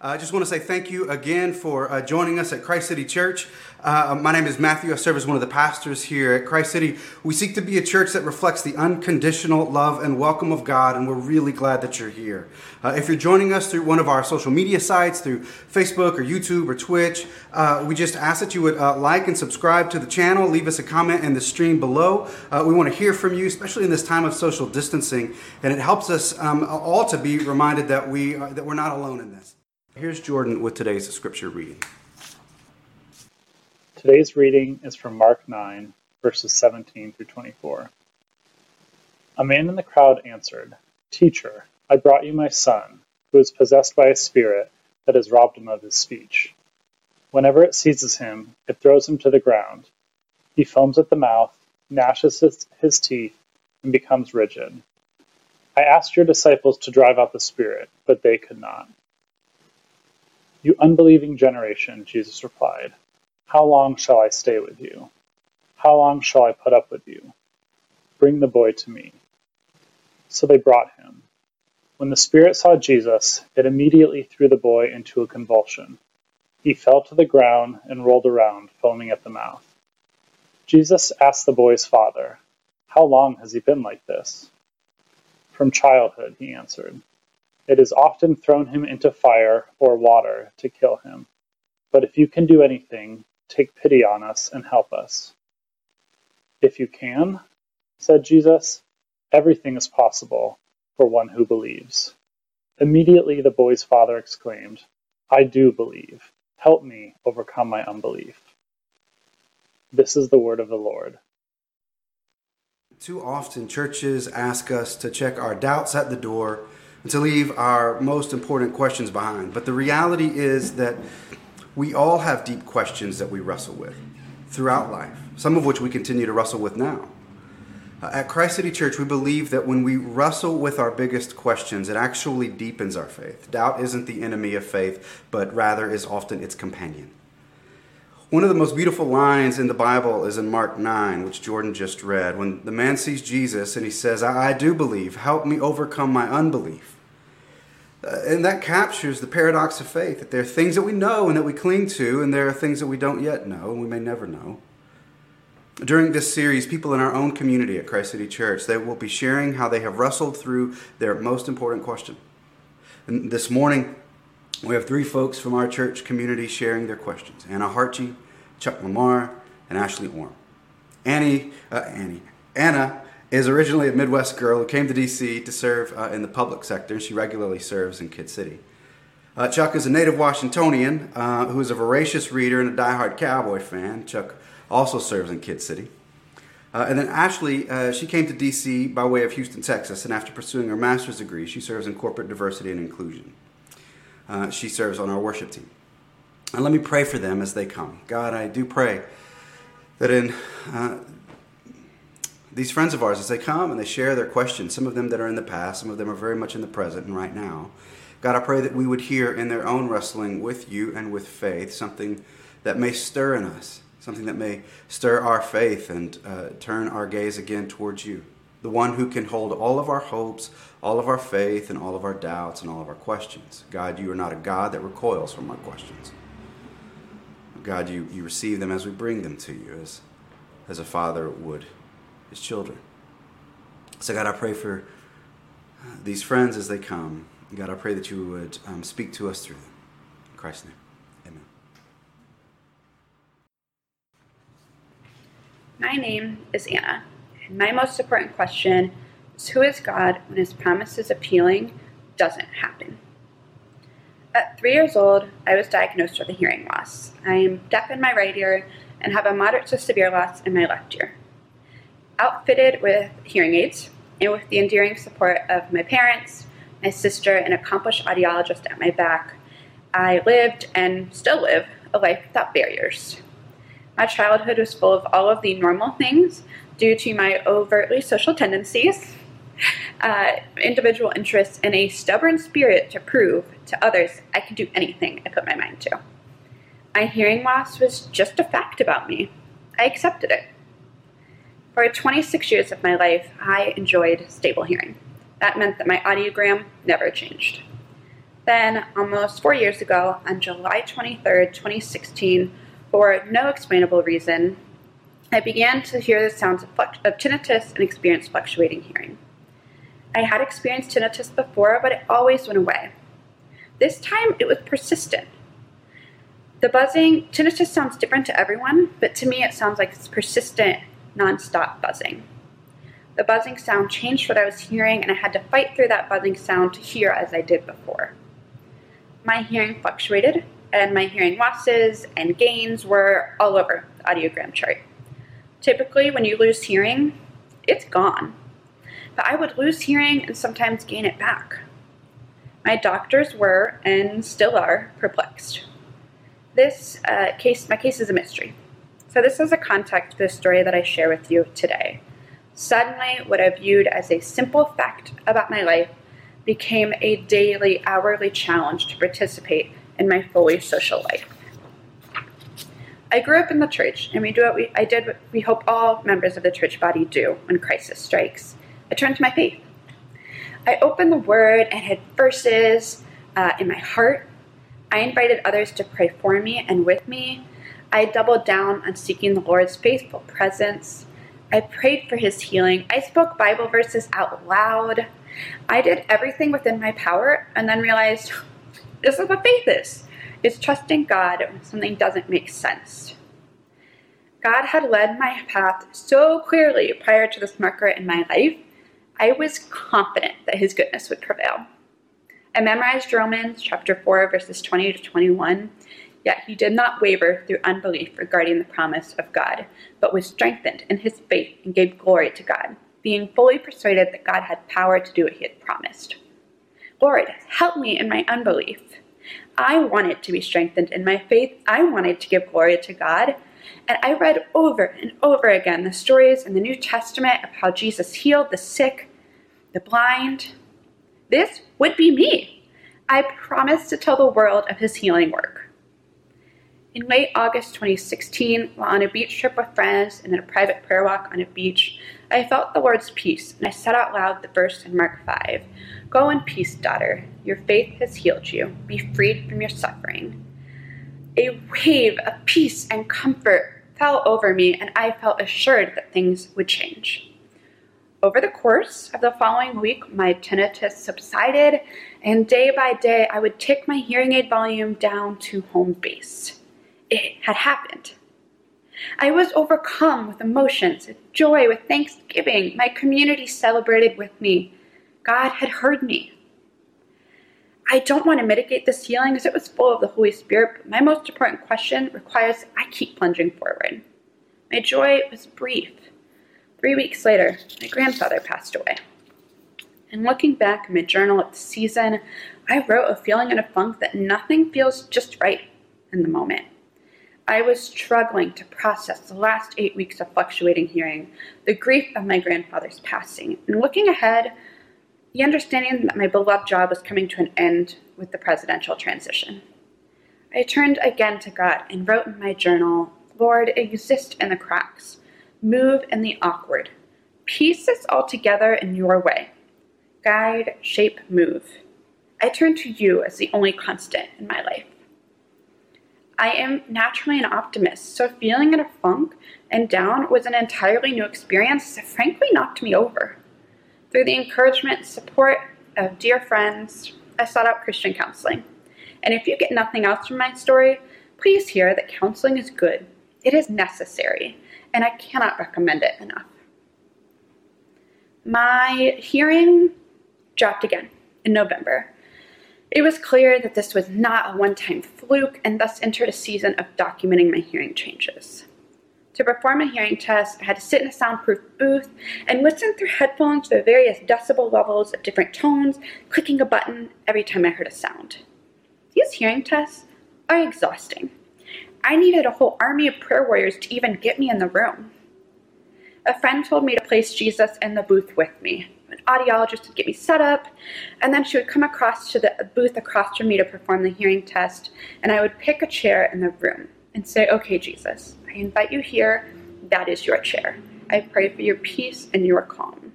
I just want to say thank you again for uh, joining us at Christ City Church. Uh, my name is Matthew. I serve as one of the pastors here at Christ City. We seek to be a church that reflects the unconditional love and welcome of God, and we're really glad that you're here. Uh, if you're joining us through one of our social media sites, through Facebook or YouTube or Twitch, uh, we just ask that you would uh, like and subscribe to the channel. Leave us a comment in the stream below. Uh, we want to hear from you, especially in this time of social distancing, and it helps us um, all to be reminded that we that we're not alone in this. Here's Jordan with today's scripture reading. Today's reading is from Mark 9, verses 17 through 24. A man in the crowd answered, Teacher, I brought you my son, who is possessed by a spirit that has robbed him of his speech. Whenever it seizes him, it throws him to the ground. He foams at the mouth, gnashes his, his teeth, and becomes rigid. I asked your disciples to drive out the spirit, but they could not. You unbelieving generation, Jesus replied, How long shall I stay with you? How long shall I put up with you? Bring the boy to me. So they brought him. When the spirit saw Jesus, it immediately threw the boy into a convulsion. He fell to the ground and rolled around, foaming at the mouth. Jesus asked the boy's father, How long has he been like this? From childhood, he answered. It has often thrown him into fire or water to kill him. But if you can do anything, take pity on us and help us. If you can, said Jesus, everything is possible for one who believes. Immediately the boy's father exclaimed, I do believe. Help me overcome my unbelief. This is the word of the Lord. Too often, churches ask us to check our doubts at the door and to leave our most important questions behind. But the reality is that we all have deep questions that we wrestle with throughout life, some of which we continue to wrestle with now. Uh, at Christ City Church, we believe that when we wrestle with our biggest questions, it actually deepens our faith. Doubt isn't the enemy of faith, but rather is often its companion. One of the most beautiful lines in the Bible is in Mark 9, which Jordan just read, when the man sees Jesus and he says, I, I do believe, help me overcome my unbelief. Uh, and that captures the paradox of faith that there are things that we know and that we cling to, and there are things that we don't yet know and we may never know. During this series, people in our own community at Christ City Church, they will be sharing how they have wrestled through their most important question. And this morning, we have three folks from our church community sharing their questions. Anna Hartje, Chuck Lamar, and Ashley Orm. Annie, uh, Annie, Anna is originally a Midwest girl who came to DC to serve uh, in the public sector. She regularly serves in Kid City. Uh, Chuck is a native Washingtonian uh, who is a voracious reader and a diehard Cowboy fan. Chuck also serves in Kid City. Uh, and then Ashley, uh, she came to DC by way of Houston, Texas, and after pursuing her master's degree, she serves in corporate diversity and inclusion. Uh, she serves on our worship team. And let me pray for them as they come. God, I do pray that in these friends of ours, as they come and they share their questions, some of them that are in the past, some of them are very much in the present and right now. God, I pray that we would hear in their own wrestling with you and with faith something that may stir in us, something that may stir our faith and uh, turn our gaze again towards you, the one who can hold all of our hopes, all of our faith, and all of our doubts and all of our questions. God, you are not a God that recoils from our questions. God, you, you receive them as we bring them to you, as, as a father would his children. So, God, I pray for uh, these friends as they come. God, I pray that you would um, speak to us through them. In Christ's name, amen. My name is Anna, and my most important question is who is God when his promises appealing doesn't happen? At three years old, I was diagnosed with a hearing loss. I am deaf in my right ear and have a moderate to severe loss in my left ear outfitted with hearing aids and with the endearing support of my parents, my sister, and accomplished audiologist at my back, I lived and still live a life without barriers. My childhood was full of all of the normal things due to my overtly social tendencies, uh, individual interests, and a stubborn spirit to prove to others I could do anything I put my mind to. My hearing loss was just a fact about me. I accepted it. For 26 years of my life, I enjoyed stable hearing. That meant that my audiogram never changed. Then, almost four years ago, on July 23rd, 2016, for no explainable reason, I began to hear the sounds of, of tinnitus and experience fluctuating hearing. I had experienced tinnitus before, but it always went away. This time it was persistent. The buzzing, tinnitus sounds different to everyone, but to me it sounds like it's persistent, nonstop buzzing. The buzzing sound changed what I was hearing, and I had to fight through that buzzing sound to hear as I did before. My hearing fluctuated, and my hearing losses and gains were all over the audiogram chart. Typically, when you lose hearing, it's gone. But I would lose hearing and sometimes gain it back. My doctors were, and still are, perplexed. This uh, case, my case is a mystery. So, this is a context for the story that I share with you today. Suddenly, what I viewed as a simple fact about my life became a daily, hourly challenge to participate in my fully social life. I grew up in the church, and we do what we, I did what we hope all members of the church body do when crisis strikes. I turned to my faith. I opened the Word and had verses uh, in my heart. I invited others to pray for me and with me. I doubled down on seeking the Lord's faithful presence. I prayed for his healing. I spoke Bible verses out loud. I did everything within my power and then realized this is what faith is is trusting God when something doesn't make sense. God had led my path so clearly prior to this marker in my life, I was confident that his goodness would prevail. I memorized Romans chapter 4, verses 20 to 21, yet he did not waver through unbelief regarding the promise of God, but was strengthened in his faith and gave glory to God, being fully persuaded that God had power to do what he had promised. Lord, help me in my unbelief. I wanted to be strengthened in my faith. I wanted to give glory to God. And I read over and over again the stories in the New Testament of how Jesus healed the sick, the blind. This would be me. I promised to tell the world of his healing work. In late August 2016, while on a beach trip with friends and in a private prayer walk on a beach, I felt the Lord's peace, and I said out loud the verse in Mark 5 Go in peace, daughter. Your faith has healed you. Be freed from your suffering. A wave of peace and comfort fell over me, and I felt assured that things would change. Over the course of the following week, my tinnitus subsided, and day by day, I would take my hearing aid volume down to home base. It had happened. I was overcome with emotions, joy, with thanksgiving. My community celebrated with me. God had heard me. I don't want to mitigate this healing as it was full of the Holy Spirit, but my most important question requires I keep plunging forward. My joy was brief. Three weeks later, my grandfather passed away. And looking back in my journal at the season, I wrote a feeling in a funk that nothing feels just right in the moment. I was struggling to process the last eight weeks of fluctuating hearing, the grief of my grandfather's passing, and looking ahead, the understanding that my beloved job was coming to an end with the presidential transition. I turned again to God and wrote in my journal Lord, exist in the cracks, move in the awkward, piece this all together in your way. Guide, shape, move. I turn to you as the only constant in my life. I am naturally an optimist, so feeling in a funk and down was an entirely new experience that frankly knocked me over. Through the encouragement and support of dear friends, I sought out Christian counseling. And if you get nothing else from my story, please hear that counseling is good. It is necessary, and I cannot recommend it enough. My hearing dropped again in November. It was clear that this was not a one time fluke and thus entered a season of documenting my hearing changes. To perform a hearing test, I had to sit in a soundproof booth and listen through headphones to various decibel levels of different tones, clicking a button every time I heard a sound. These hearing tests are exhausting. I needed a whole army of prayer warriors to even get me in the room. A friend told me to place Jesus in the booth with me. An audiologist would get me set up, and then she would come across to the booth across from me to perform the hearing test, and I would pick a chair in the room and say, Okay, Jesus, I invite you here. That is your chair. I pray for your peace and your calm.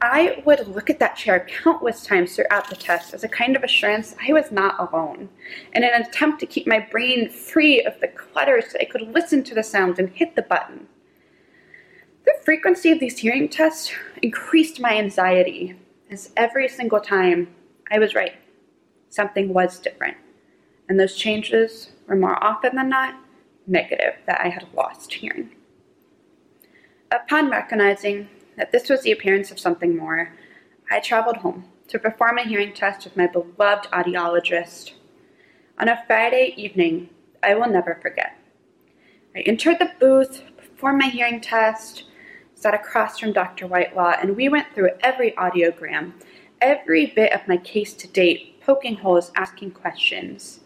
I would look at that chair countless times throughout the test as a kind of assurance I was not alone, in an attempt to keep my brain free of the clutter so I could listen to the sounds and hit the button. The frequency of these hearing tests increased my anxiety, as every single time I was right. Something was different, and those changes were more often than not negative that I had lost hearing. Upon recognizing that this was the appearance of something more, I traveled home to perform a hearing test with my beloved audiologist. On a Friday evening, I will never forget. I entered the booth, performed my hearing test, sat across from Dr. Whitelaw, and we went through every audiogram, every bit of my case to date, poking holes, asking questions.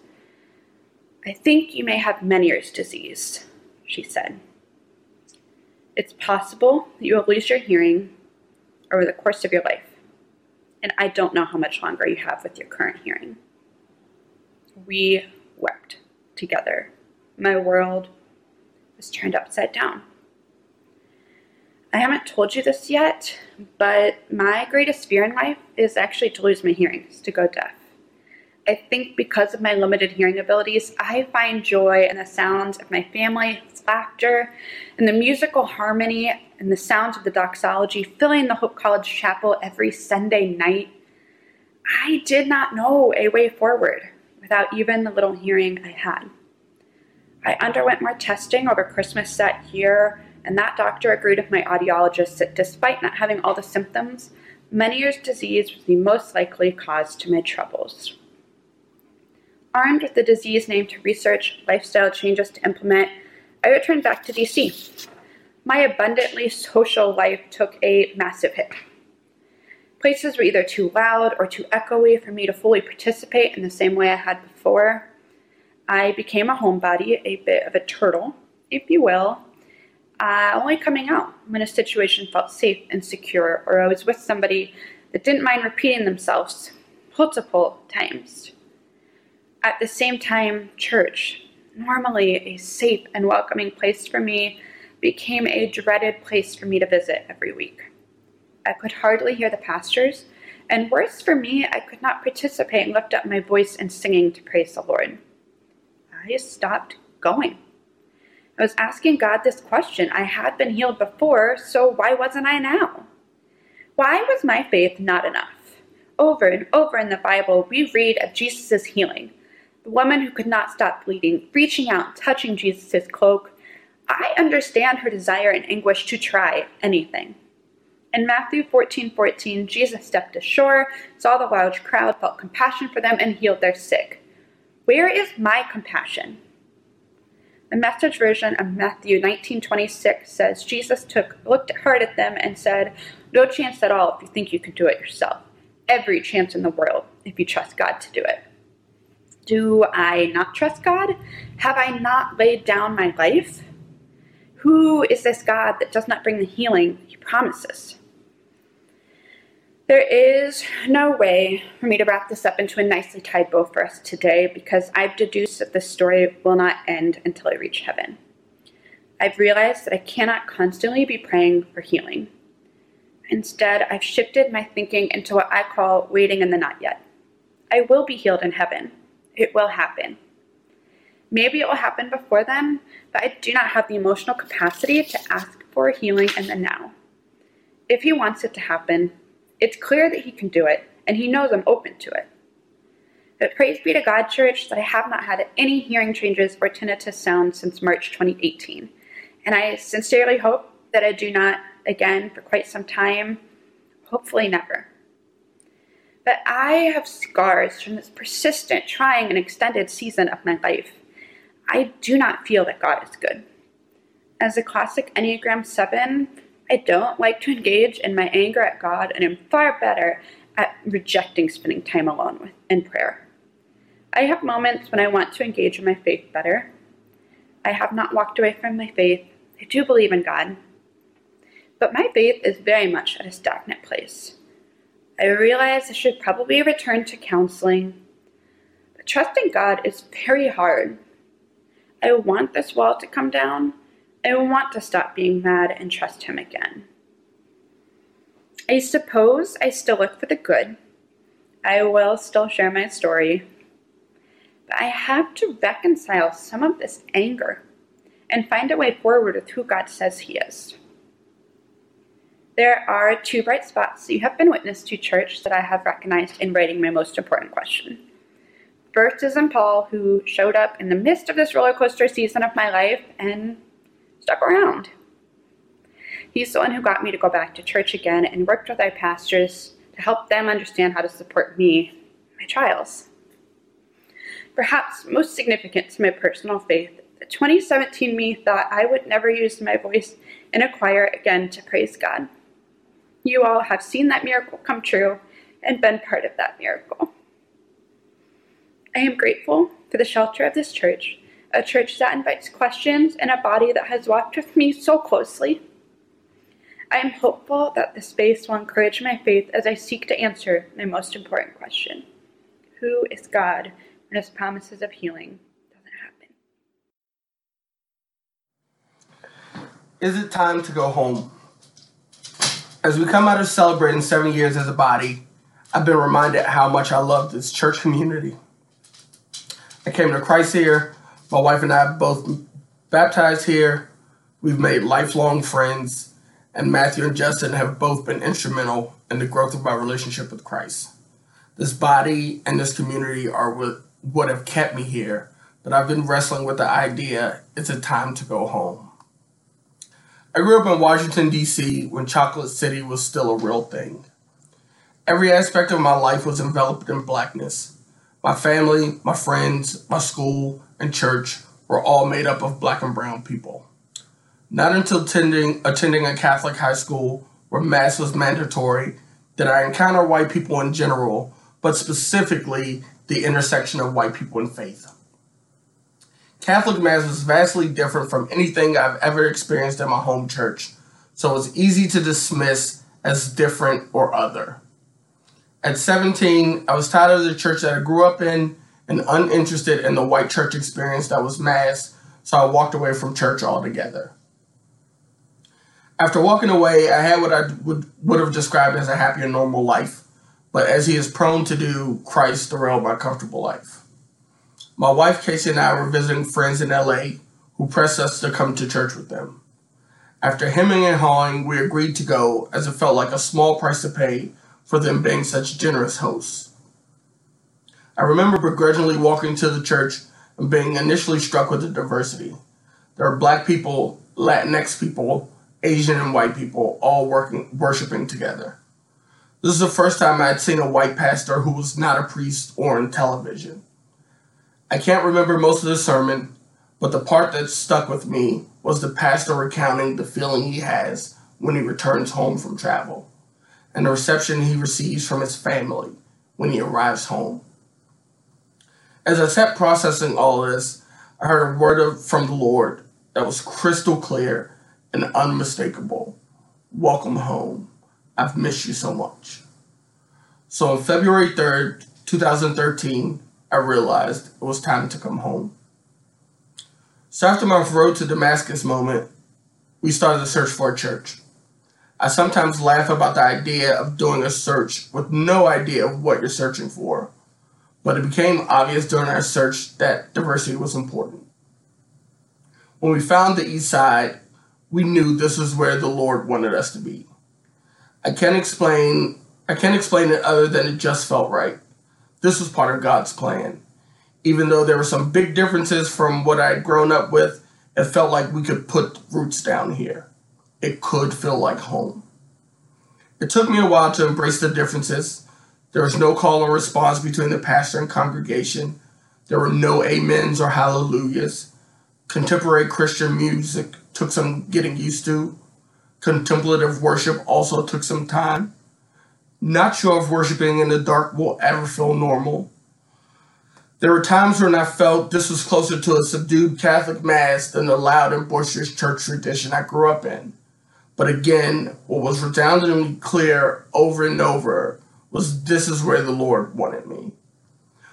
I think you may have Meniere's disease, she said. It's possible that you will lose your hearing over the course of your life, and I don't know how much longer you have with your current hearing. We wept together. My world was turned upside down. I haven't told you this yet, but my greatest fear in life is actually to lose my hearing, to go deaf. I think because of my limited hearing abilities, I find joy in the sounds of my family's laughter and the musical harmony and the sounds of the doxology filling the Hope College chapel every Sunday night. I did not know a way forward without even the little hearing I had. I underwent more testing over Christmas that year, and that doctor agreed with my audiologist that despite not having all the symptoms, Meniere's disease was the most likely cause to my troubles. Armed with the disease name to research lifestyle changes to implement, I returned back to DC. My abundantly social life took a massive hit. Places were either too loud or too echoey for me to fully participate in the same way I had before. I became a homebody, a bit of a turtle, if you will, uh, only coming out when a situation felt safe and secure, or I was with somebody that didn't mind repeating themselves multiple times. At the same time, church, normally a safe and welcoming place for me, became a dreaded place for me to visit every week. I could hardly hear the pastors, and worse for me, I could not participate and lift up my voice in singing to praise the Lord. I stopped going. I was asking God this question. I had been healed before, so why wasn't I now? Why was my faith not enough? Over and over in the Bible, we read of Jesus' healing, the woman who could not stop bleeding, reaching out, touching Jesus' cloak. I understand her desire and anguish to try anything. In Matthew 14 14, Jesus stepped ashore, saw the large crowd, felt compassion for them, and healed their sick. Where is my compassion? The message version of Matthew 19:26 says Jesus took looked hard at them and said, "No chance at all if you think you can do it yourself. Every chance in the world if you trust God to do it." Do I not trust God? Have I not laid down my life? Who is this God that does not bring the healing he promises? There is no way for me to wrap this up into a nicely tied bow for us today because I've deduced that this story will not end until I reach heaven. I've realized that I cannot constantly be praying for healing. Instead, I've shifted my thinking into what I call waiting in the not yet. I will be healed in heaven it will happen. Maybe it will happen before then, but I do not have the emotional capacity to ask for healing in the now. If He wants it to happen, it's clear that He can do it, and He knows I'm open to it. But praise be to God, church, that I have not had any hearing changes or tinnitus sounds since March 2018. And I sincerely hope that I do not again for quite some time, hopefully never. But I have scars from this persistent, trying, and extended season of my life. I do not feel that God is good. As a classic Enneagram 7, I don't like to engage in my anger at God and am far better at rejecting spending time alone with, in prayer. I have moments when I want to engage in my faith better. I have not walked away from my faith. I do believe in God. But my faith is very much at a stagnant place. I realize I should probably return to counseling. But trusting God is very hard. I want this wall to come down. I want to stop being mad and trust Him again. I suppose I still look for the good. I will still share my story. But I have to reconcile some of this anger and find a way forward with who God says He is. There are two bright spots you have been witness to, church, that I have recognized in writing my most important question. First is in Paul, who showed up in the midst of this roller coaster season of my life and stuck around. He's the one who got me to go back to church again and worked with our pastors to help them understand how to support me my trials. Perhaps most significant to my personal faith, the 2017 me thought I would never use my voice in a choir again to praise God. You all have seen that miracle come true and been part of that miracle. I am grateful for the shelter of this church, a church that invites questions and a body that has walked with me so closely. I am hopeful that the space will encourage my faith as I seek to answer my most important question Who is God when his promises of healing doesn't happen? Is it time to go home? As we come out of celebrating seven years as a body, I've been reminded how much I love this church community. I came to Christ here. My wife and I both baptized here. We've made lifelong friends, and Matthew and Justin have both been instrumental in the growth of our relationship with Christ. This body and this community are what, what have kept me here, but I've been wrestling with the idea it's a time to go home. I grew up in Washington, D.C. when Chocolate City was still a real thing. Every aspect of my life was enveloped in blackness my family, my friends, my school, and church were all made up of black and brown people. Not until attending, attending a Catholic high school where Mass was mandatory did I encounter white people in general, but specifically the intersection of white people and faith. Catholic Mass was vastly different from anything I've ever experienced in my home church, so it was easy to dismiss as different or other. At 17, I was tired of the church that I grew up in and uninterested in the white church experience that was mass, so I walked away from church altogether. After walking away, I had what I would, would have described as a happy and normal life, but as he is prone to do, Christ derailed my comfortable life. My wife Casey and I were visiting friends in LA who pressed us to come to church with them. After hemming and hawing, we agreed to go as it felt like a small price to pay for them being such generous hosts. I remember begrudgingly walking to the church and being initially struck with the diversity. There are black people, Latinx people, Asian and white people all working worshiping together. This is the first time I had seen a white pastor who was not a priest or on television. I can't remember most of the sermon, but the part that stuck with me was the pastor recounting the feeling he has when he returns home from travel and the reception he receives from his family when he arrives home. As I sat processing all this, I heard a word of, from the Lord that was crystal clear and unmistakable. Welcome home. I've missed you so much. So on February 3rd, 2013, I realized it was time to come home. So after my road to Damascus moment, we started a search for a church. I sometimes laugh about the idea of doing a search with no idea of what you're searching for, but it became obvious during our search that diversity was important. When we found the East Side, we knew this was where the Lord wanted us to be. I can't explain I can't explain it other than it just felt right. This was part of God's plan. Even though there were some big differences from what I had grown up with, it felt like we could put roots down here it could feel like home. It took me a while to embrace the differences. There was no call and response between the pastor and congregation. There were no amens or hallelujahs. Contemporary Christian music took some getting used to. Contemplative worship also took some time. Not sure if worshiping in the dark will ever feel normal. There were times when I felt this was closer to a subdued Catholic Mass than the loud and boisterous church tradition I grew up in. But again, what was resoundingly clear over and over was this is where the Lord wanted me.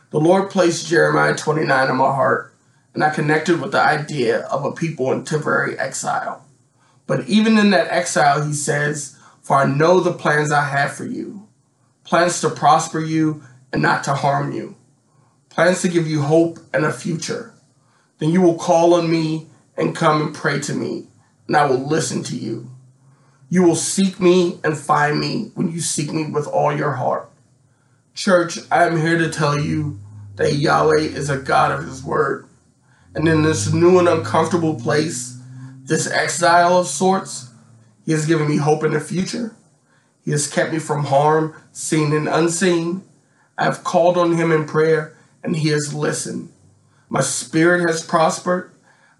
The Lord placed Jeremiah 29 in my heart, and I connected with the idea of a people in temporary exile. But even in that exile, he says, For I know the plans I have for you plans to prosper you and not to harm you, plans to give you hope and a future. Then you will call on me and come and pray to me, and I will listen to you. You will seek me and find me when you seek me with all your heart. Church, I am here to tell you that Yahweh is a God of His Word. And in this new and uncomfortable place, this exile of sorts, He has given me hope in the future. He has kept me from harm, seen and unseen. I have called on Him in prayer, and He has listened. My spirit has prospered.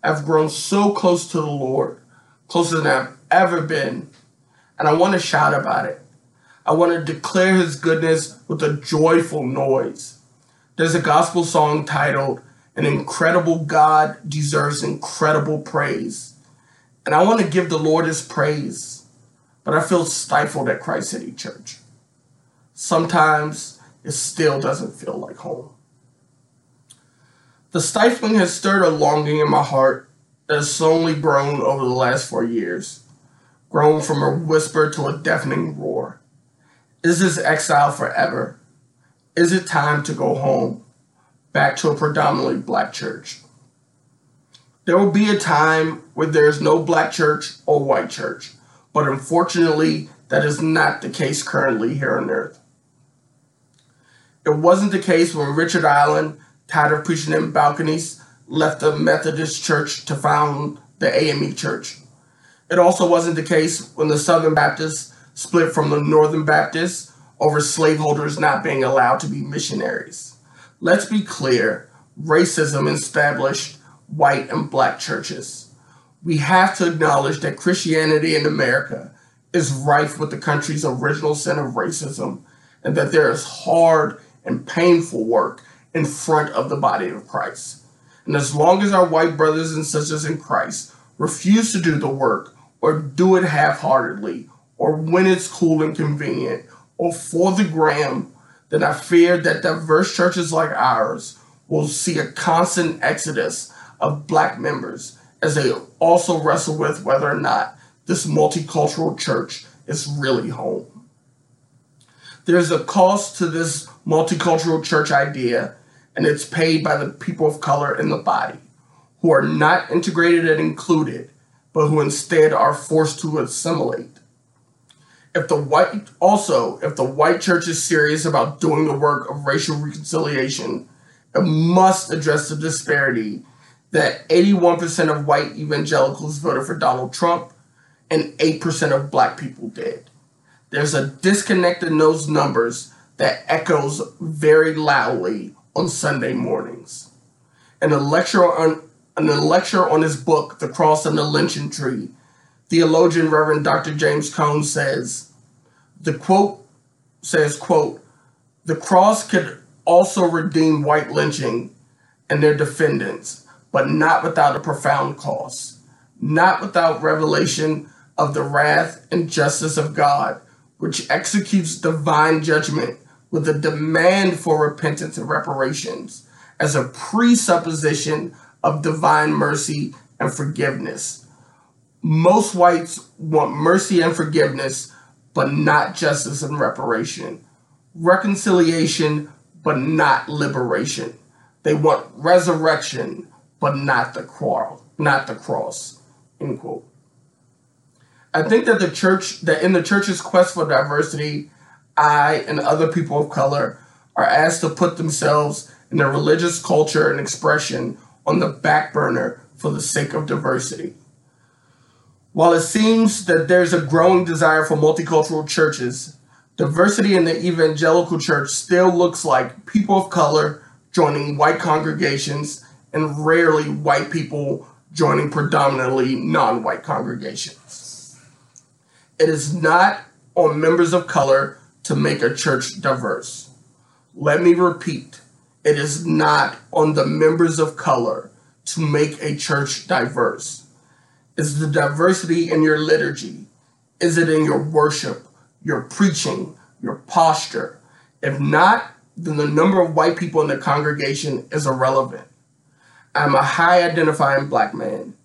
I've grown so close to the Lord, closer than I've ever been. And I want to shout about it. I want to declare His goodness with a joyful noise. There's a gospel song titled, An Incredible God Deserves Incredible Praise. And I want to give the Lord His praise, but I feel stifled at Christ City Church. Sometimes it still doesn't feel like home. The stifling has stirred a longing in my heart that has slowly grown over the last four years, grown from a whisper to a deafening roar. Is this exile forever? Is it time to go home, back to a predominantly black church? There will be a time where there is no black church or white church, but unfortunately, that is not the case currently here on earth. It wasn't the case when Richard Allen, tired of preaching in balconies, left the Methodist Church to found the AME Church. It also wasn't the case when the Southern Baptists split from the Northern Baptists over slaveholders not being allowed to be missionaries. Let's be clear racism established white and black churches. We have to acknowledge that Christianity in America is rife with the country's original sin of racism and that there is hard and painful work in front of the body of Christ. And as long as our white brothers and sisters in Christ refuse to do the work or do it half heartedly or when it's cool and convenient or for the gram, then I fear that diverse churches like ours will see a constant exodus of black members as they also wrestle with whether or not this multicultural church is really home. There's a cost to this multicultural church idea, and it's paid by the people of color in the body who are not integrated and included, but who instead are forced to assimilate. If the white also, if the white church is serious about doing the work of racial reconciliation, it must address the disparity that 81% of white evangelicals voted for Donald Trump and 8% of black people did. There's a disconnect in those numbers that echoes very loudly on Sunday mornings. In a lecture on in a lecture on his book, The Cross and the Lynching Tree, theologian Reverend Dr. James Cone says, the quote says, quote, the cross could also redeem white lynching and their defendants, but not without a profound cost, not without revelation of the wrath and justice of God, which executes divine judgment with a demand for repentance and reparations as a presupposition of divine mercy and forgiveness. Most whites want mercy and forgiveness, but not justice and reparation. Reconciliation, but not liberation. They want resurrection, but not the cross. Not the cross. End quote. I think that the church, that in the church's quest for diversity, I and other people of color are asked to put themselves in their religious culture and expression on the back burner for the sake of diversity. While it seems that there's a growing desire for multicultural churches, diversity in the evangelical church still looks like people of color joining white congregations and rarely white people joining predominantly non white congregations. It is not on members of color to make a church diverse. Let me repeat it is not on the members of color to make a church diverse. Is the diversity in your liturgy? Is it in your worship, your preaching, your posture? If not, then the number of white people in the congregation is irrelevant. I'm a high identifying black man,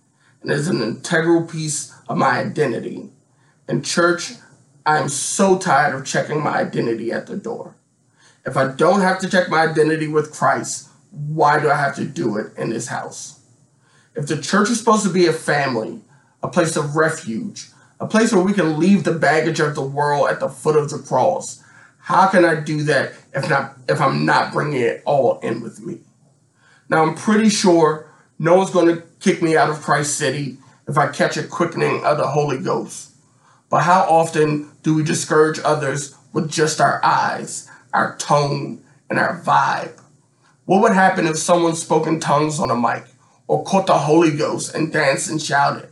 and it's an integral piece of my identity. In church, I am so tired of checking my identity at the door. If I don't have to check my identity with Christ, why do I have to do it in this house? If the church is supposed to be a family, a place of refuge, a place where we can leave the baggage of the world at the foot of the cross, how can I do that if not if I'm not bringing it all in with me? Now I'm pretty sure no one's going to kick me out of Christ City if I catch a quickening of the Holy Ghost. But how often do we discourage others with just our eyes, our tone, and our vibe? What would happen if someone spoke in tongues on a mic or caught the Holy Ghost and danced and shouted?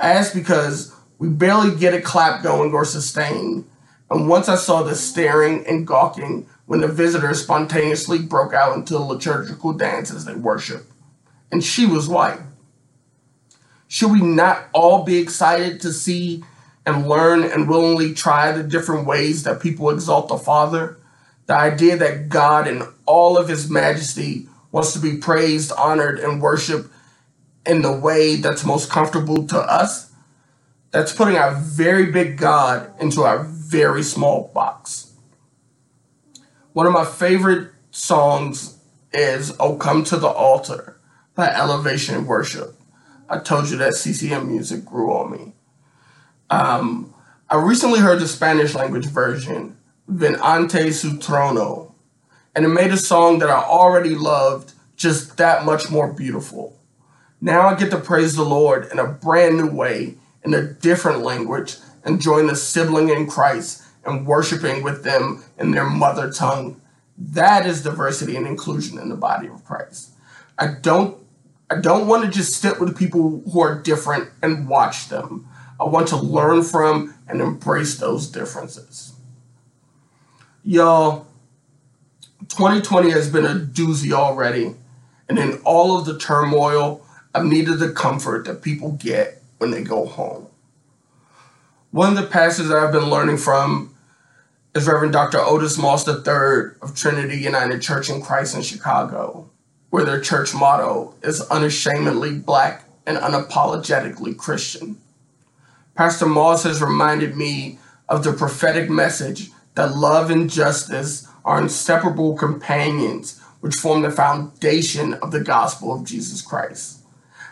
I because we barely get a clap going or sustain. And once I saw the staring and gawking when the visitors spontaneously broke out into liturgical dance as they worship. And she was white. Should we not all be excited to see and learn and willingly try the different ways that people exalt the Father? The idea that God in all of his majesty wants to be praised, honored, and worshiped in the way that's most comfortable to us? That's putting our very big God into our very small box. One of my favorite songs is Oh Come to the Altar by Elevation Worship. I told you that CCM music grew on me. Um, I recently heard the Spanish language version, Ven ante su and it made a song that I already loved just that much more beautiful. Now I get to praise the Lord in a brand new way, in a different language, and join the sibling in Christ and worshiping with them in their mother tongue. That is diversity and inclusion in the body of Christ. I don't I don't want to just sit with people who are different and watch them. I want to learn from and embrace those differences. Y'all, 2020 has been a doozy already. And in all of the turmoil, I've needed the comfort that people get when they go home. One of the pastors that I've been learning from is Reverend Dr. Otis Moss III of Trinity United Church in Christ in Chicago where their church motto is unashamedly black and unapologetically Christian. Pastor Moss has reminded me of the prophetic message that love and justice are inseparable companions which form the foundation of the gospel of Jesus Christ.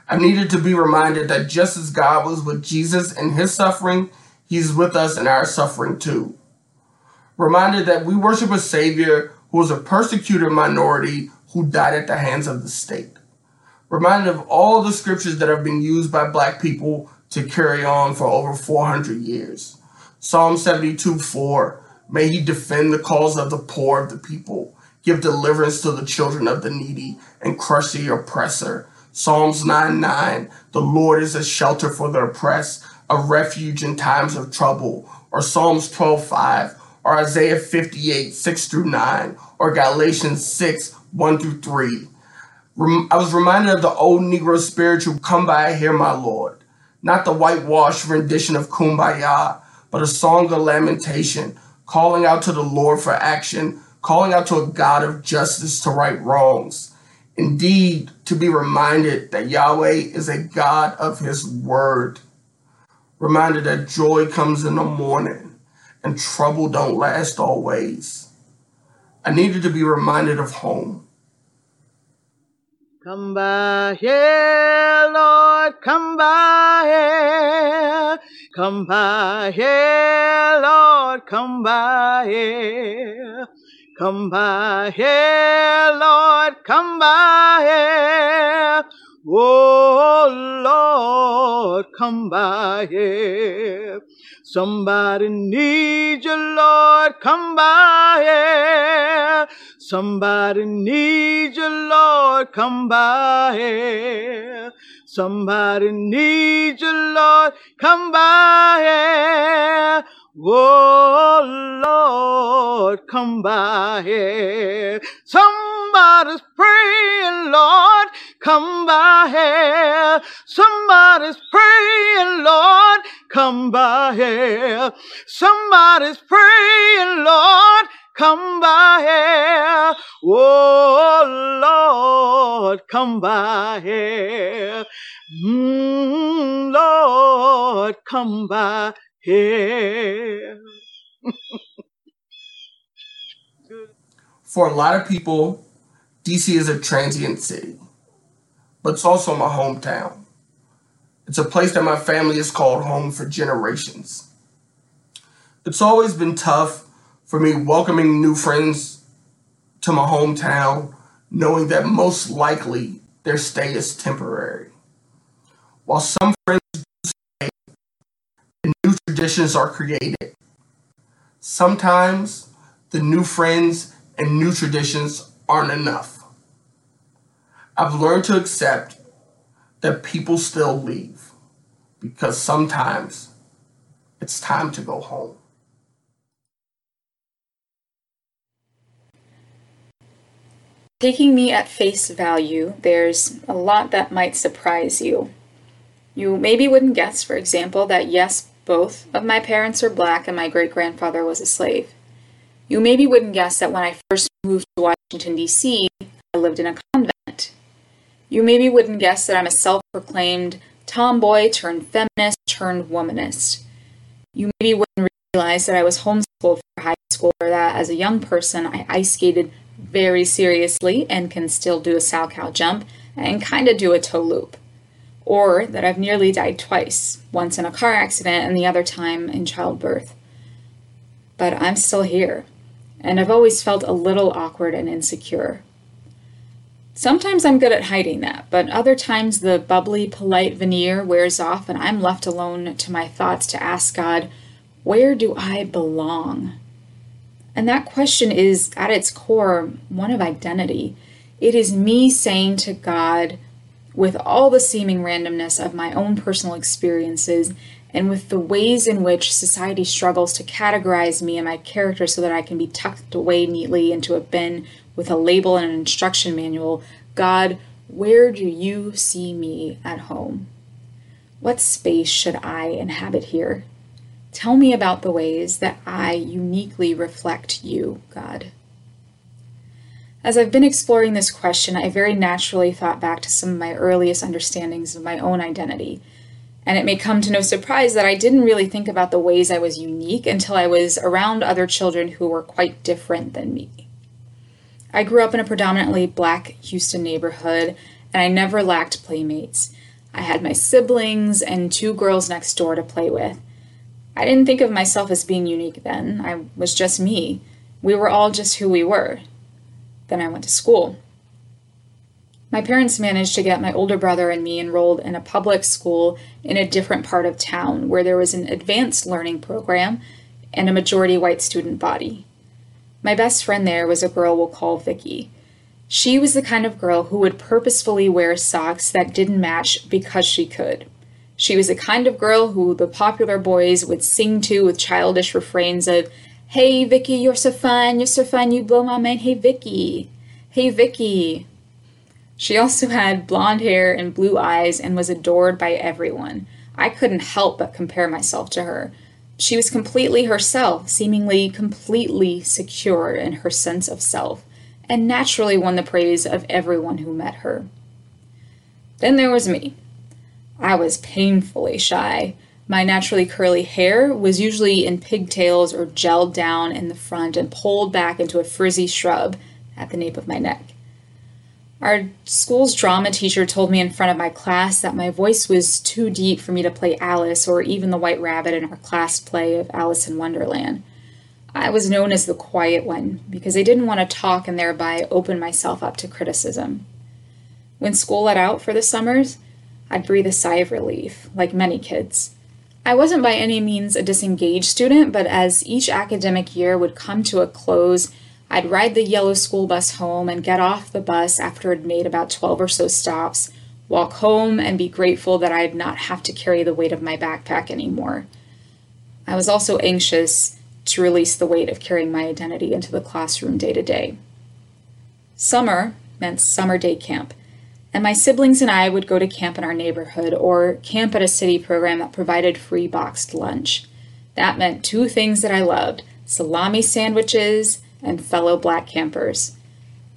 I needed to be reminded that just as God was with Jesus in his suffering, he's with us in our suffering too. Reminded that we worship a Savior who was a persecuted minority who died at the hands of the state. Reminded of all the scriptures that have been used by black people to carry on for over 400 years. Psalm 72 4 May he defend the cause of the poor of the people, give deliverance to the children of the needy, and crush the oppressor. Psalms 9 9 The Lord is a shelter for the oppressed, a refuge in times of trouble. Or Psalms 12 5 or Isaiah 58 6 through 9, or Galatians 6 1 through 3. I was reminded of the old Negro spiritual, Come by Here My Lord. Not the whitewashed rendition of Kumbaya, but a song of lamentation, calling out to the Lord for action, calling out to a God of justice to right wrongs. Indeed, to be reminded that Yahweh is a God of his word. Reminded that joy comes in the morning and trouble don't last always. I needed to be reminded of home Come by here, Lord, come by here. Come by here, Lord, come by here. Come by here, Lord, come by here. Oh, Lord, come by here. Somebody needs you, Lord, come by here. Somebody needs you, Lord, come by here. Somebody needs you, Lord, come by here. Oh, Lord, come by here. Somebody's praying, Lord, come by here. Somebody's praying, Lord, come by here. Somebody's praying, Lord, come by here. Oh Lord, come by here. Mm, Lord, come by For a lot of people, DC is a transient city, but it's also my hometown. It's a place that my family has called home for generations. It's always been tough for me welcoming new friends to my hometown, knowing that most likely their stay is temporary. While some friends traditions are created, sometimes the new friends and new traditions aren't enough. I've learned to accept that people still leave because sometimes it's time to go home. Taking me at face value, there's a lot that might surprise you. You maybe wouldn't guess, for example, that yes, both of my parents are black and my great grandfather was a slave. You maybe wouldn't guess that when I first moved to Washington, D.C., I lived in a convent. You maybe wouldn't guess that I'm a self proclaimed tomboy turned feminist turned womanist. You maybe wouldn't realize that I was homeschooled for high school or that as a young person I ice skated very seriously and can still do a salchow jump and kind of do a toe loop. Or that I've nearly died twice, once in a car accident and the other time in childbirth. But I'm still here, and I've always felt a little awkward and insecure. Sometimes I'm good at hiding that, but other times the bubbly, polite veneer wears off and I'm left alone to my thoughts to ask God, where do I belong? And that question is, at its core, one of identity. It is me saying to God, with all the seeming randomness of my own personal experiences, and with the ways in which society struggles to categorize me and my character so that I can be tucked away neatly into a bin with a label and an instruction manual God, where do you see me at home? What space should I inhabit here? Tell me about the ways that I uniquely reflect you, God. As I've been exploring this question, I very naturally thought back to some of my earliest understandings of my own identity. And it may come to no surprise that I didn't really think about the ways I was unique until I was around other children who were quite different than me. I grew up in a predominantly black Houston neighborhood, and I never lacked playmates. I had my siblings and two girls next door to play with. I didn't think of myself as being unique then. I was just me. We were all just who we were. Then I went to school. My parents managed to get my older brother and me enrolled in a public school in a different part of town where there was an advanced learning program and a majority white student body. My best friend there was a girl we'll call Vicky. She was the kind of girl who would purposefully wear socks that didn't match because she could. She was the kind of girl who the popular boys would sing to with childish refrains of, Hey Vicky, you're so fun, you're so fun, you blow my mind, hey Vicky, hey Vicky. She also had blonde hair and blue eyes and was adored by everyone. I couldn't help but compare myself to her. She was completely herself, seemingly completely secure in her sense of self, and naturally won the praise of everyone who met her. Then there was me. I was painfully shy. My naturally curly hair was usually in pigtails or gelled down in the front and pulled back into a frizzy shrub at the nape of my neck. Our school's drama teacher told me in front of my class that my voice was too deep for me to play Alice or even the White Rabbit in our class play of Alice in Wonderland. I was known as the quiet one because I didn't want to talk and thereby open myself up to criticism. When school let out for the summers, I'd breathe a sigh of relief, like many kids. I wasn't by any means a disengaged student, but as each academic year would come to a close, I'd ride the yellow school bus home and get off the bus after it made about 12 or so stops, walk home, and be grateful that I'd not have to carry the weight of my backpack anymore. I was also anxious to release the weight of carrying my identity into the classroom day to day. Summer meant summer day camp, and my siblings and I would go to camp in our neighborhood or camp at a city program that provided free boxed lunch. That meant two things that I loved salami sandwiches and fellow black campers.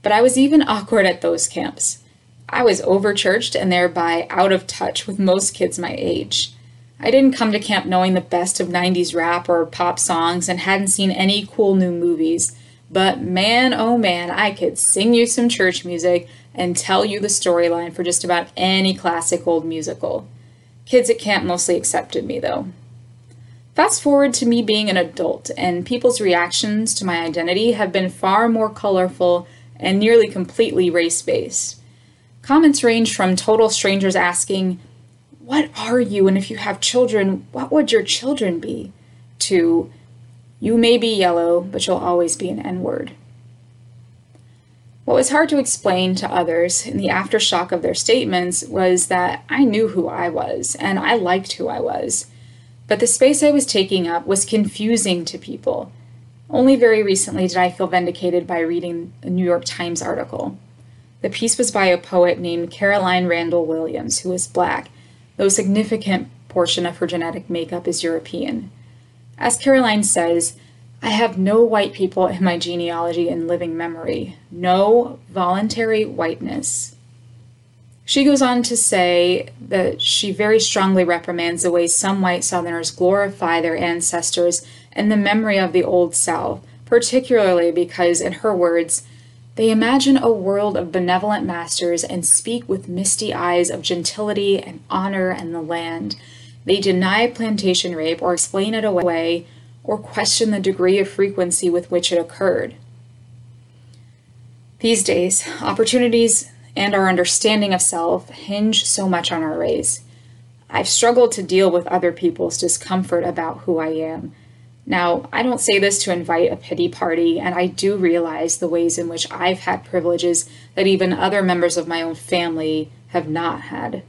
But I was even awkward at those camps. I was overchurched and thereby out of touch with most kids my age. I didn't come to camp knowing the best of 90s rap or pop songs and hadn't seen any cool new movies. But man, oh man, I could sing you some church music and tell you the storyline for just about any classic old musical. Kids at camp mostly accepted me, though. Fast forward to me being an adult, and people's reactions to my identity have been far more colorful and nearly completely race based. Comments range from total strangers asking, What are you? And if you have children, what would your children be? to, You may be yellow, but you'll always be an N word. What was hard to explain to others in the aftershock of their statements was that I knew who I was and I liked who I was. But the space I was taking up was confusing to people. Only very recently did I feel vindicated by reading a New York Times article. The piece was by a poet named Caroline Randall Williams, who is black, though a significant portion of her genetic makeup is European. As Caroline says, I have no white people in my genealogy in living memory, no voluntary whiteness. She goes on to say that she very strongly reprimands the way some white Southerners glorify their ancestors in the memory of the Old South, particularly because, in her words, they imagine a world of benevolent masters and speak with misty eyes of gentility and honor and the land. They deny plantation rape or explain it away or question the degree of frequency with which it occurred. These days, opportunities and our understanding of self hinge so much on our race. I've struggled to deal with other people's discomfort about who I am. Now, I don't say this to invite a pity party, and I do realize the ways in which I've had privileges that even other members of my own family have not had.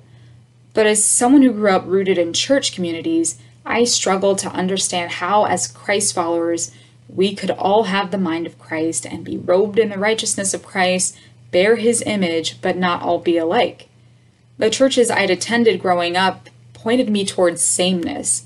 But as someone who grew up rooted in church communities, I struggled to understand how, as Christ followers, we could all have the mind of Christ and be robed in the righteousness of Christ, bear his image, but not all be alike. The churches I'd attended growing up pointed me towards sameness.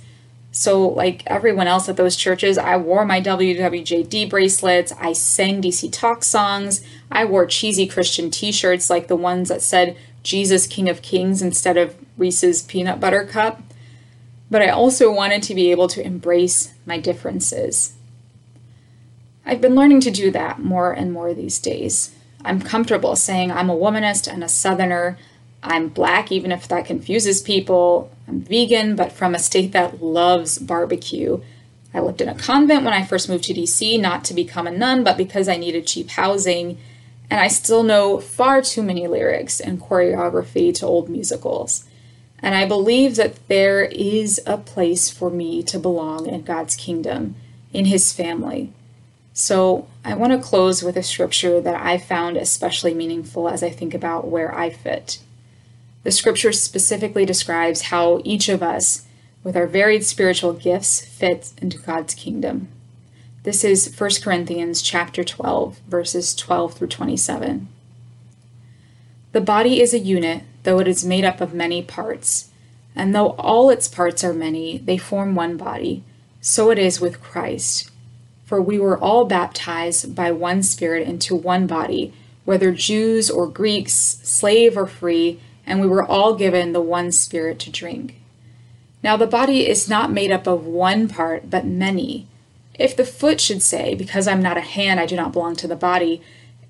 So, like everyone else at those churches, I wore my WWJD bracelets, I sang DC Talk songs, I wore cheesy Christian t shirts like the ones that said Jesus King of Kings instead of Reese's Peanut Butter Cup but I also wanted to be able to embrace my differences. I've been learning to do that more and more these days. I'm comfortable saying I'm a womanist and a southerner. I'm black, even if that confuses people. I'm vegan, but from a state that loves barbecue. I lived in a convent when I first moved to DC, not to become a nun, but because I needed cheap housing. And I still know far too many lyrics and choreography to old musicals. And I believe that there is a place for me to belong in God's kingdom, in His family. So I want to close with a scripture that I found especially meaningful as I think about where I fit. The scripture specifically describes how each of us, with our varied spiritual gifts, fits into God's kingdom. This is 1 Corinthians chapter 12, verses 12 through 27. The body is a unit though it is made up of many parts. And though all its parts are many, they form one body. So it is with Christ. For we were all baptized by one Spirit into one body, whether Jews or Greeks, slave or free, and we were all given the one Spirit to drink. Now the body is not made up of one part, but many. If the foot should say, Because I'm not a hand, I do not belong to the body,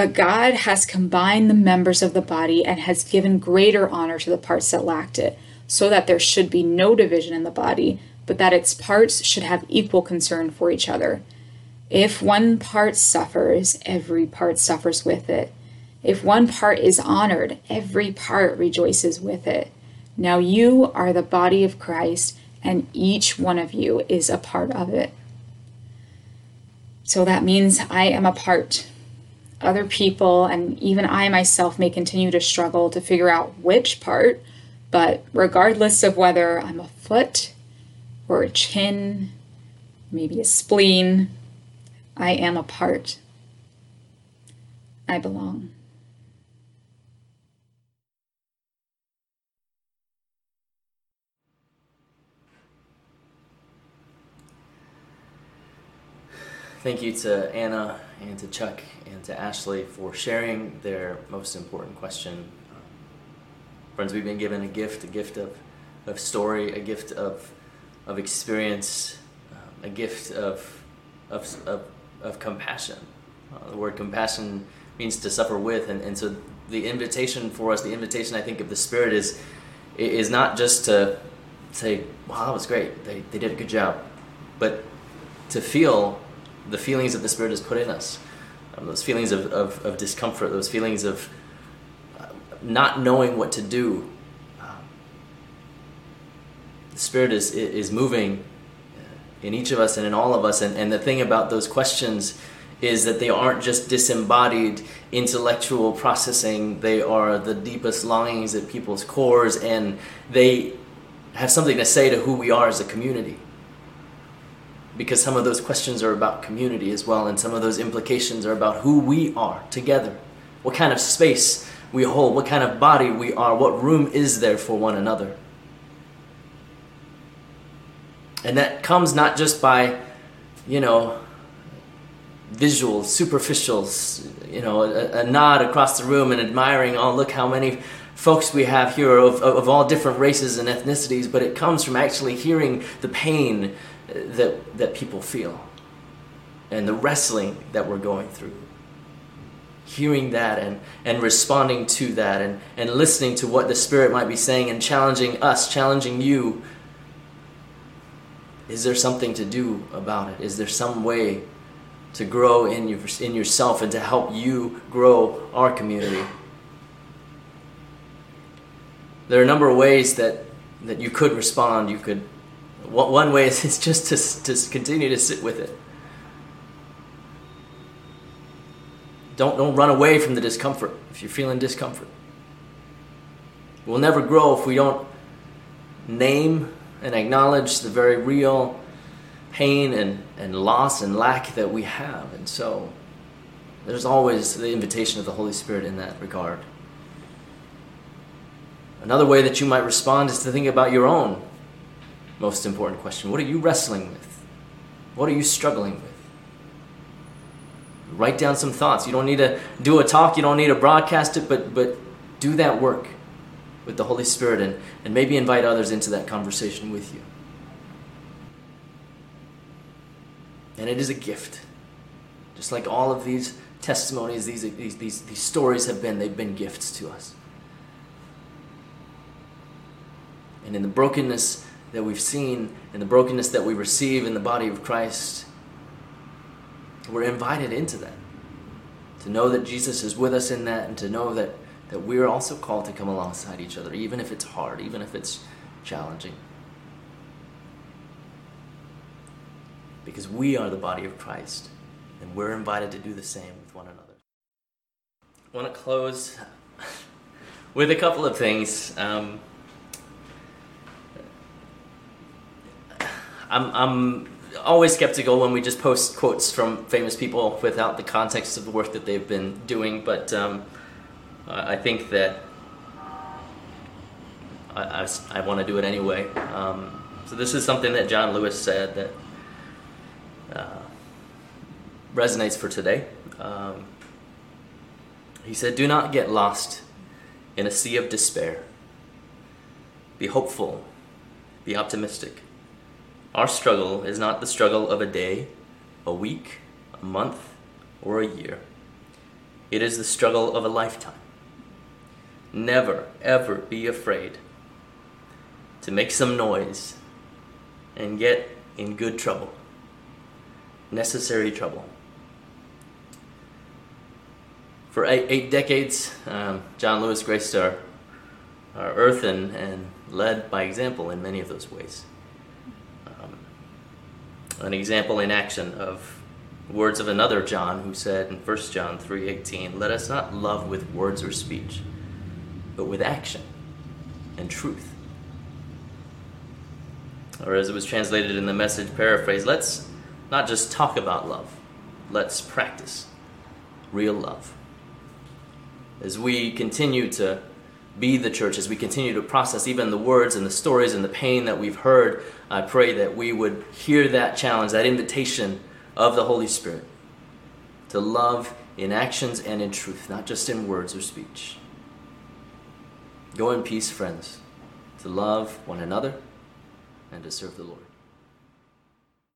But God has combined the members of the body and has given greater honor to the parts that lacked it so that there should be no division in the body, but that its parts should have equal concern for each other. If one part suffers, every part suffers with it. If one part is honored, every part rejoices with it. Now you are the body of Christ, and each one of you is a part of it. So that means I am a part. Other people, and even I myself, may continue to struggle to figure out which part, but regardless of whether I'm a foot or a chin, maybe a spleen, I am a part. I belong. Thank you to Anna and to Chuck and to Ashley for sharing their most important question. Friends, we've been given a gift, a gift of, of story, a gift of, of experience, um, a gift of, of, of, of compassion. Uh, the word compassion means to suffer with, and, and so the invitation for us, the invitation I think of the Spirit is, is not just to say, wow, that was great, they, they did a good job, but to feel the feelings that the Spirit has put in us, um, those feelings of, of, of, discomfort, those feelings of uh, not knowing what to do. Um, the Spirit is, is moving uh, in each of us and in all of us. And, and the thing about those questions is that they aren't just disembodied intellectual processing, they are the deepest longings at people's cores, and they have something to say to who we are as a community because some of those questions are about community as well, and some of those implications are about who we are together, what kind of space we hold, what kind of body we are, what room is there for one another. And that comes not just by, you know, visual, superficials, you know, a, a, nod across the room and admiring, oh, look how many folks we have here of, of all different races and ethnicities, but it comes from actually hearing the pain that, that people feel and the wrestling that we're going through. Hearing that and, and responding to that and, and listening to what the Spirit might be saying and challenging us, challenging you. Is there something to do about it? Is there some way to grow in, your, in yourself and to help you grow our community? There are a number of ways that, that you could respond. You could one way is just to, to continue to sit with it. Don't, don't run away from the discomfort if you're feeling discomfort. We'll never grow if we don't name and acknowledge the very real pain and, and loss and lack that we have. And so there's always the invitation of the Holy Spirit in that regard. Another way that you might respond is to think about your own most important question. What are you wrestling with? What are you struggling with? Write down some thoughts. You don't need to do a talk, you don't need to broadcast it, but, but do that work with the Holy Spirit and, and maybe invite others into that conversation with you. And it is a gift. Just like all of these testimonies, these, these, these, these stories have been, they've been gifts to us. And in the brokenness that we've seen and the brokenness that we receive in the body of Christ, we're invited into that. To know that Jesus is with us in that and to know that, that we're also called to come alongside each other, even if it's hard, even if it's challenging. Because we are the body of Christ and we're invited to do the same with one another. I want to close with a couple of things. Um, I'm, I'm always skeptical when we just post quotes from famous people without the context of the work that they've been doing, but um, I think that I, I, I want to do it anyway. Um, so this is something that John Lewis said that uh, resonates for today. Um, he said, Do not get lost in a sea of despair. Be hopeful, be optimistic. Our struggle is not the struggle of a day, a week, a month, or a year. It is the struggle of a lifetime. Never, ever be afraid to make some noise and get in good trouble. necessary trouble. For eight, eight decades, um, John Lewis graced our, our earth and, and led by example in many of those ways. An example in action of words of another John who said in 1 John 3:18, "Let us not love with words or speech, but with action and truth." Or as it was translated in the message paraphrase, let's not just talk about love, let's practice real love as we continue to be the church, as we continue to process even the words and the stories and the pain that we've heard, I pray that we would hear that challenge, that invitation of the Holy Spirit to love in actions and in truth, not just in words or speech. Go in peace, friends, to love one another and to serve the Lord.